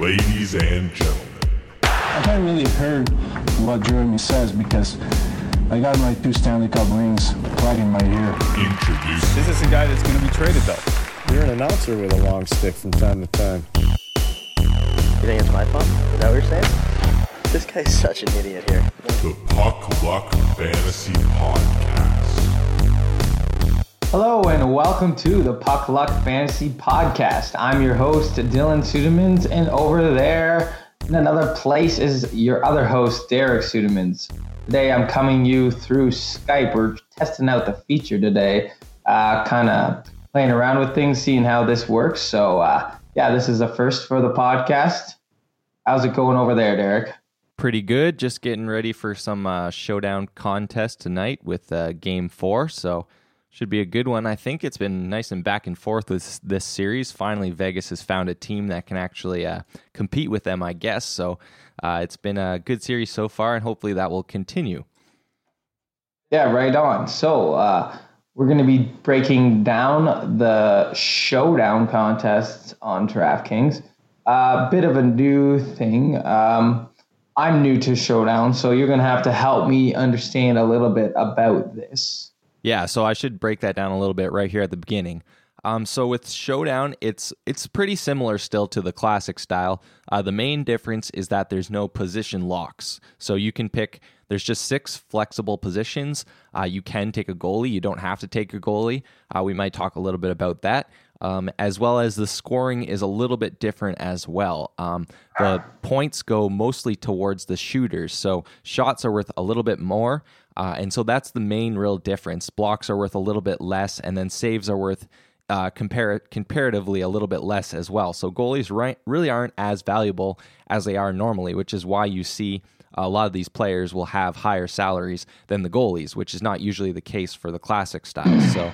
Ladies and gentlemen, I haven't really heard what Jeremy says because I got my two Stanley Cup rings right in my ear. introduce This is a guy that's going to be traded, though. You're an announcer with a long stick from time to time. You think it's my fault? Is that what you're saying? This guy's such an idiot here. the Puck Luck Fantasy Podcast. Hello and welcome to the Puck Luck Fantasy Podcast. I'm your host, Dylan Sudemans, and over there in another place is your other host, Derek Sudemans. Today I'm coming you through Skype. We're testing out the feature today, uh, kind of playing around with things, seeing how this works. So, uh, yeah, this is a first for the podcast. How's it going over there, Derek? pretty good. Just getting ready for some uh, showdown contest tonight with uh, Game Four, so should be a good one. I think it's been nice and back and forth with this series. Finally, Vegas has found a team that can actually uh, compete with them, I guess. So uh, it's been a good series so far, and hopefully that will continue. Yeah, right on. So, uh, we're going to be breaking down the showdown contests on DraftKings. A uh, bit of a new thing. Um, I'm new to showdown, so you're going to have to help me understand a little bit about this. Yeah, so I should break that down a little bit right here at the beginning. Um, so with Showdown, it's it's pretty similar still to the classic style. Uh, the main difference is that there's no position locks, so you can pick. There's just six flexible positions. Uh, you can take a goalie. You don't have to take a goalie. Uh, we might talk a little bit about that. Um, as well as the scoring is a little bit different as well. Um, the points go mostly towards the shooters, so shots are worth a little bit more, uh, and so that's the main real difference. Blocks are worth a little bit less, and then saves are worth uh, compar- comparatively a little bit less as well. So goalies right, really aren't as valuable as they are normally, which is why you see a lot of these players will have higher salaries than the goalies, which is not usually the case for the classic style. so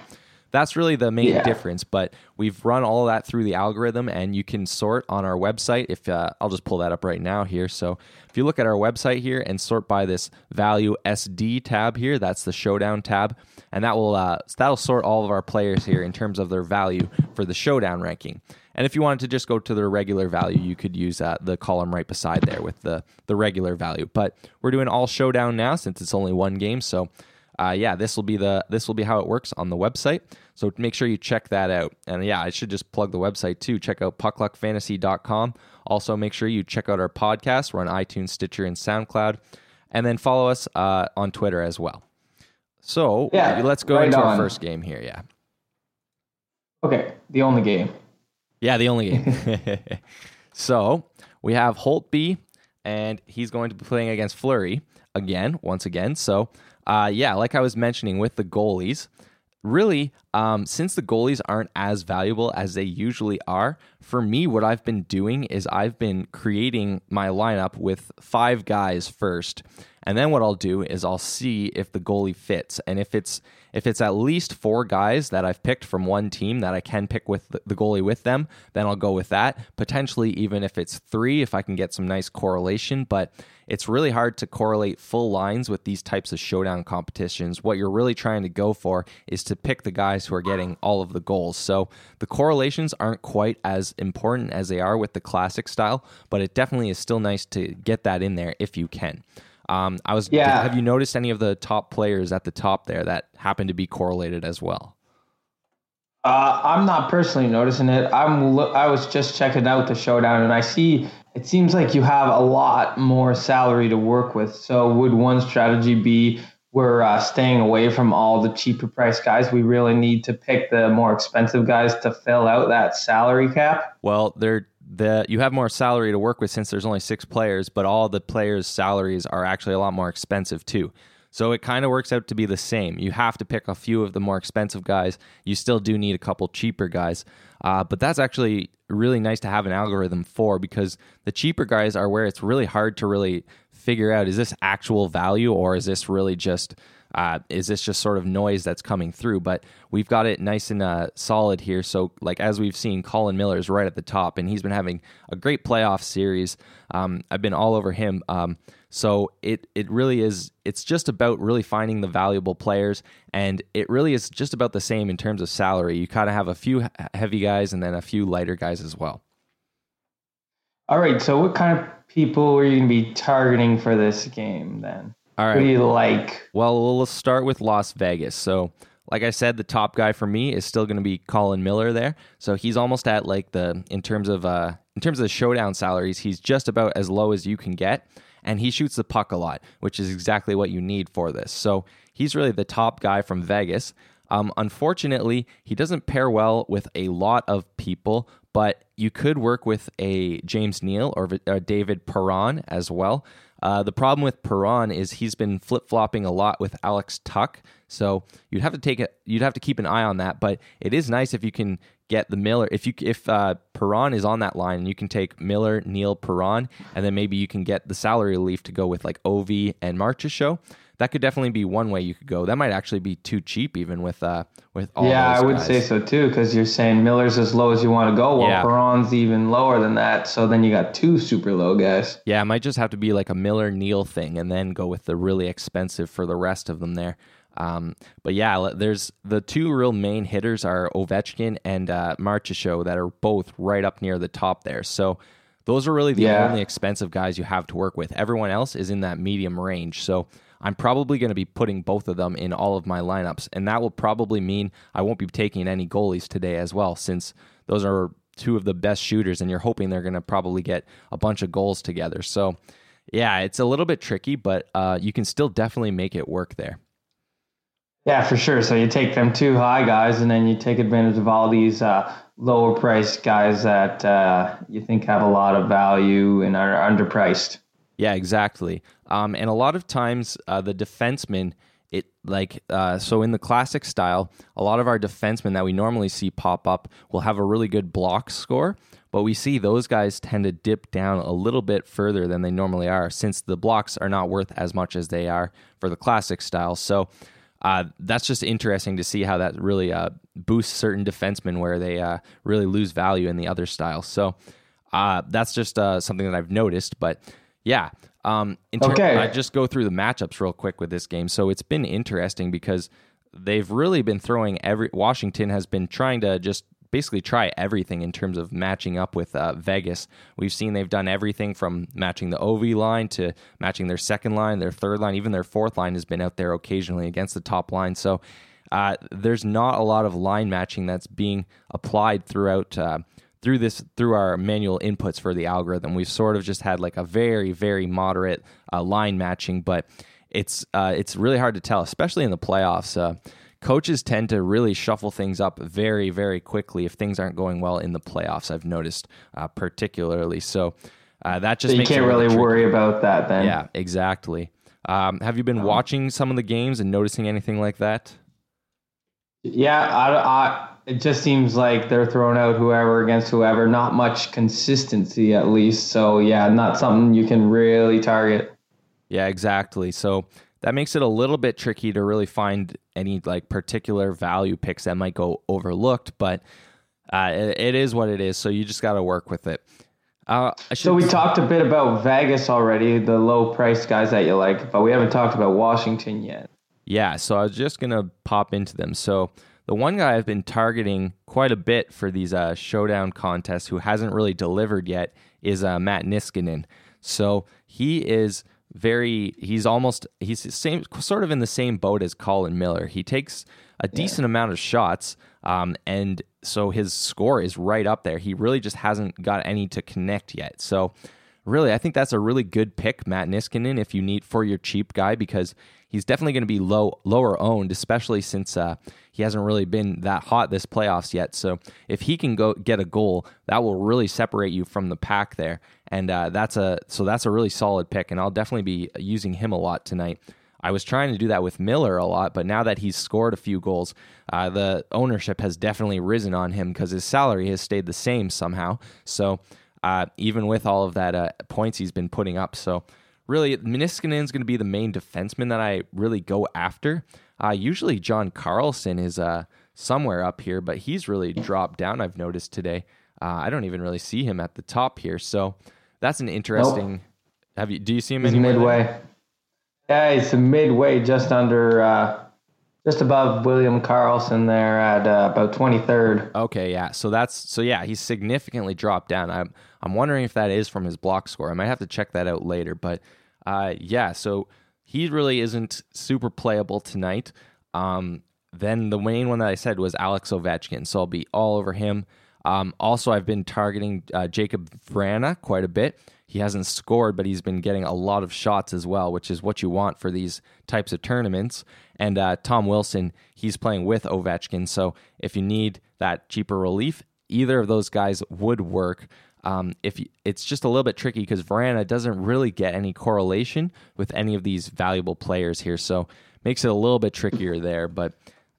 that's really the main Yeah. difference. But we've run all of that through the algorithm, and you can sort on our website. If uh, I'll just pull that up right now here. So if you look at our website here and sort by this value SD tab here, that's the showdown tab, and that will uh, that'll sort all of our players here in terms of their value for the showdown ranking. And if you wanted to just go to their regular value, you could use uh, the column right beside there with the the regular value. But we're doing all showdown now since it's only one game, so uh, yeah, this will be the this will be how it works on the website. So make sure you check that out. And yeah, I should just plug the website too. Check out puckluckfantasy.com. Also, make sure you check out our podcast. We're on iTunes, Stitcher, and SoundCloud. And then follow us uh, on Twitter as well. So Yeah, let's go right into our first game here. Yeah. Okay, the only game. Yeah, the only game. so we have Holtby, and he's going to be playing against Fleury again, once again. So, uh, yeah, like I was mentioning with the goalies, really, um, since the goalies aren't as valuable as they usually are, for me, what I've been doing is I've been creating my lineup with five guys first. And then what I'll do is I'll see if the goalie fits. And if it's if it's at least four guys that I've picked from one team that I can pick with the- goalie with them, then I'll go with that. Potentially even if it's three, if I can get some nice correlation. But it's really hard to correlate full lines with these types of showdown competitions. What you're really trying to go for is to pick the guys who are getting all of the goals. So the correlations aren't quite as important as they are with the classic style, but it definitely is still nice to get that in there if you can. Um, I was. Yeah. Have you noticed any of the top players at the top there that happen to be correlated as well? Uh, I'm not personally noticing it. I'm. Lo- I was just checking out the showdown, and I see it seems like you have a lot more salary to work with. So, would one strategy be we're uh, staying away from all the cheaper price guys? We really need to pick the more expensive guys to fill out that salary cap. Well, they're the you have more salary to work with since there's only six players, but all the players' salaries are actually a lot more expensive too. So it kind of works out to be the same. You have to pick a few of the more expensive guys. You still do need a couple cheaper guys, uh, but that's actually really nice to have an algorithm for because the cheaper guys are where it's really hard to really figure out is this actual value or is this really just uh, is this just sort of noise that's coming through? But we've got it nice and uh, solid here. So, like as we've seen, Colin Miller is right at the top, and he's been having a great playoff series. Um, I've been all over him. Um, so it it really is. It's just about really finding the valuable players, and it really is just about the same in terms of salary. You kind of have a few heavy guys and then a few lighter guys as well. All right. So, what kind of people are you going to be targeting for this game then? All Who do you like? Well, let's start with Las Vegas. So, like I said, the top guy for me is still going to be Colin Miller there. So he's almost at like the in terms of uh in terms of the showdown salaries, he's just about as low as you can get, and he shoots the puck a lot, which is exactly what you need for this. So he's really the top guy from Vegas. Um, unfortunately, he doesn't pair well with a lot of people, but you could work with a James Neal or a David Perron as well. Uh, the problem with Perron is he's been flip flopping a lot with Alex Tuch, so you'd have to take it. You'd have to keep an eye on that. But it is nice if you can get the Miller. If you if uh, Perron is on that line, and you can take Miller, Neal, Perron, and then maybe you can get the salary relief to go with like Ovi and Marchessault. That could definitely be one way you could go. That might actually be too cheap, even with uh with all. yeah, I would guys. say so too, because you're saying Miller's as low as you want to go, while Yeah. Perron's even lower than that. So then you got two super low guys. Yeah, it might just have to be like a Miller Neal thing, and then go with the really expensive for the rest of them there. Um, but yeah, there's the two real main hitters are Ovechkin and uh, Marchessault that are both right up near the top there. So those are really the Yeah. only expensive guys you have to work with. Everyone else is in that medium range. So I'm probably going to be putting both of them in all of my lineups, and that will probably mean I won't be taking any goalies today as well, since those are two of the best shooters, and you're hoping they're going to probably get a bunch of goals together. So, yeah, it's a little bit tricky, but uh, you can still definitely make it work there. Yeah, for sure. So you take them two high guys, and then you take advantage of all these uh, lower priced guys that uh, you think have a lot of value and are underpriced. Yeah, exactly. Um, and a lot of times, uh, the defensemen, it like uh, so in the classic style, a lot of our defensemen that we normally see pop up will have a really good block score, but we see those guys tend to dip down a little bit further than they normally are, since the blocks are not worth as much as they are for the classic style. So. Uh, that's just interesting to see how that really uh, boosts certain defensemen where they uh, really lose value in the other style. So uh, that's just uh, something that I've noticed. But yeah, um, in ter- Okay. I just go through the matchups real quick with this game. So it's been interesting because they've really been throwing every. Washington has been trying to just basically try everything in terms of matching up with uh, Vegas. We've seen they've done everything from matching the OV line to matching their second line, their third line, even their fourth line has been out there occasionally against the top line. So uh, there's not a lot of line matching that's being applied throughout. Uh, through this through our manual inputs for the algorithm we've sort of just had like a very very moderate uh, line matching but it's uh, it's really hard to tell especially in the playoffs. Uh, coaches tend to really shuffle things up very very quickly if things aren't going well in the playoffs i've noticed uh, particularly. So uh, that just So you can't really tricky. worry about that then. yeah exactly. Um, have you been watching some of the games and noticing anything like that Yeah, I, I, it just seems like they're throwing out whoever against whoever. Not much consistency, at least. So yeah, not something you can really target. Yeah, exactly. So that makes it a little bit tricky to really find any like particular value picks that might go overlooked, but uh, it, it is what it is. So you just got to work with it. Uh, I should So we talked a bit about Vegas already, the low price guys that you like, but we haven't talked about Washington yet. Yeah, so I was just gonna pop into them. So the one guy I've been targeting quite a bit for these uh, showdown contests, who hasn't really delivered yet, is uh, Matt Niskanen. So he is very. He's almost. He's the same, sort of in the same boat as Colin Miller. He takes a decent amount of shots, um, and so his score is right up there. He really just hasn't got any to connect yet. So really, I think that's a really good pick, Matt Niskanen, if you need for your cheap guy, because he's definitely going to be low lower owned, especially since uh, he hasn't really been that hot this playoffs yet. So if he can go get a goal, that will really separate you from the pack there, and uh, that's a so that's a really solid pick, and I'll definitely be using him a lot tonight. I was trying to do that with Miller a lot, but now that he's scored a few goals, uh, the ownership has definitely risen on him because his salary has stayed the same somehow. So uh, even with all of that uh, points he's been putting up, so really Niskanen is going to be the main defenseman that I really go after. Uh, usually John Carlson is uh, somewhere up here, but he's really dropped down. I've noticed today. Uh, I don't even really see him at the top here, so that's an interesting. Have you? Do you see him He's anywhere? there? midway. Yeah, he's midway, just under, uh, just above William Karlsson there at uh, about 23rd. Okay, yeah. So that's so yeah, he's significantly dropped down. I'm I'm wondering if that is from his block score. I might have to check that out later, but uh, yeah. So he really isn't super playable tonight. Um, then the main one that I said was Alex Ovechkin, so I'll be all over him. Um, also, I've been targeting uh, Jakub Vrana quite a bit. He hasn't scored, but he's been getting a lot of shots as well, which is what you want for these types of tournaments. And uh, Tom Wilson, he's playing with Ovechkin. So if you need that cheaper relief, either of those guys would work. Um, if you, it's just a little bit tricky because Vrana doesn't really get any correlation with any of these valuable players here, so makes it a little bit trickier there. But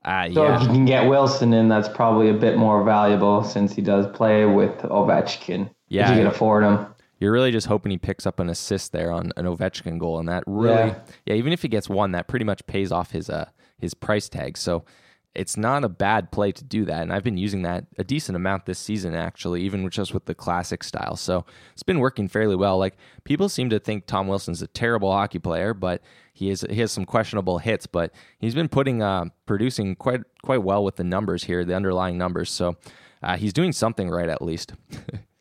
uh, So yeah, if you can get Wilson in, that's probably a bit more valuable since he does play with Ovechkin. Yeah. If you can afford him. You're really just hoping he picks up an assist there on an Ovechkin goal, and that really, yeah, Yeah. even if he gets one, that pretty much pays off his uh his price tag. So it's not a bad play to do that, and I've been using that a decent amount this season actually, even just with the classic style. So it's been working fairly well. Like people seem to think Tom Wilson's a terrible hockey player, but he is he has some questionable hits, but he's been putting uh producing quite quite well with the numbers here, the underlying numbers. So. Uh, he's doing something right at least.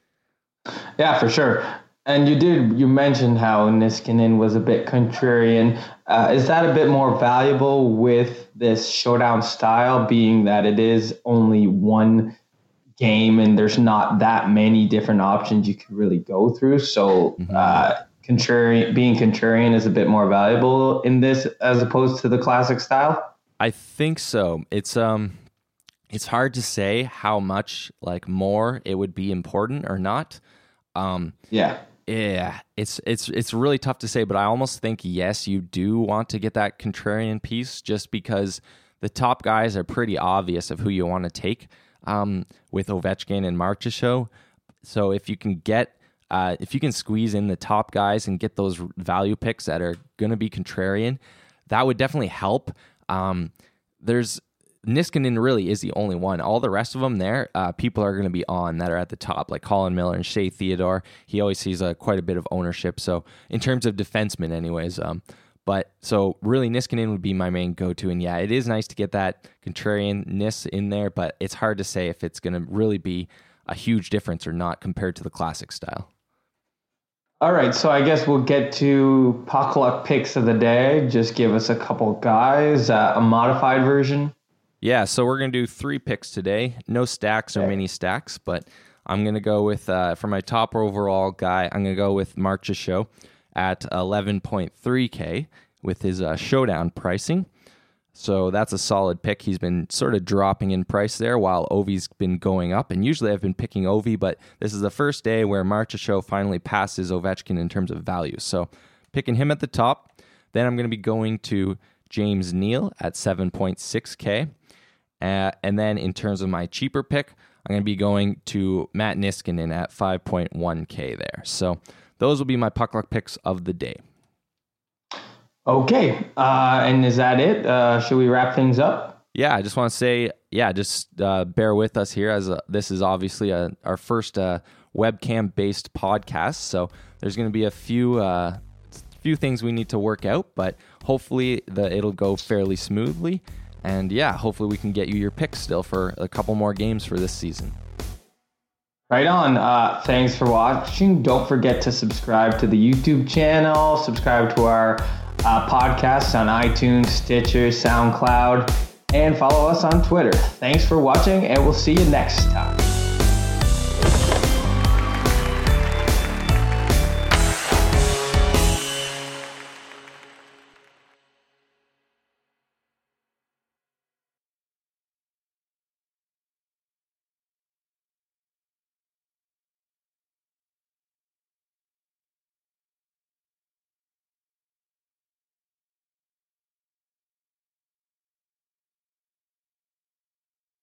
Yeah, for sure. And you did you mentioned how Niskanen was a bit contrarian. Uh, is that a bit more valuable with this showdown style, being that it is only one game and there's not that many different options you could really go through? So, uh, contrarian being contrarian is a bit more valuable in this as opposed to the classic style. I think so. It's um it's hard to say how much like more it would be important or not. Um Yeah. yeah, it's it's it's really tough to say, but I almost think yes, you do want to get that contrarian piece just because the top guys are pretty obvious of who you want to take um, with Ovechkin and Marchessault. So if you can get uh, if you can squeeze in the top guys and get those value picks that are going to be contrarian, that would definitely help. Um, there's Niskanen really is the only one. All the rest of them there, uh, people are going to be on that are at the top, like Colin Miller and Shea Theodore. He always sees uh, quite a bit of ownership. So in terms of defensemen, anyways, um, but so really Niskanen would be my main go-to. And yeah, it is nice to get that contrarianness in there, but it's hard to say if it's going to really be a huge difference or not compared to the classic style. All right, so I guess we'll get to puck luck picks of the day. Just give us a couple guys, uh, a modified version. Yeah, so we're gonna do three picks today. No stacks or mini stacks, but I'm gonna go with uh, for my top overall guy. I'm gonna go with Marchessault at 11.3k with his uh, showdown pricing. So that's a solid pick. He's been sort of dropping in price there while Ovi's been going up. And usually I've been picking Ovi, but this is the first day where Show finally passes Ovechkin in terms of value. So picking him at the top. Then I'm going to be going to James Neal at 7.6k. Uh, and then in terms of my cheaper pick, I'm going to be going to Matt Niskanen at 5.1k there. So those will be my puck luck picks of the day. Okay, uh, and is that it? Uh, should we wrap things up? Yeah, I just want to say, yeah, just uh, bear with us here as a, this is obviously a, our first uh, webcam based podcast. So there's going to be a few uh, few things we need to work out, but hopefully the it'll go fairly smoothly. And yeah, hopefully we can get you your picks still for a couple more games for this season. Right on. Uh, thanks for watching. Don't forget to subscribe to the YouTube channel, subscribe to our uh, podcasts on iTunes, Stitcher, SoundCloud, and follow us on Twitter. Thanks for watching, and we'll see you next time.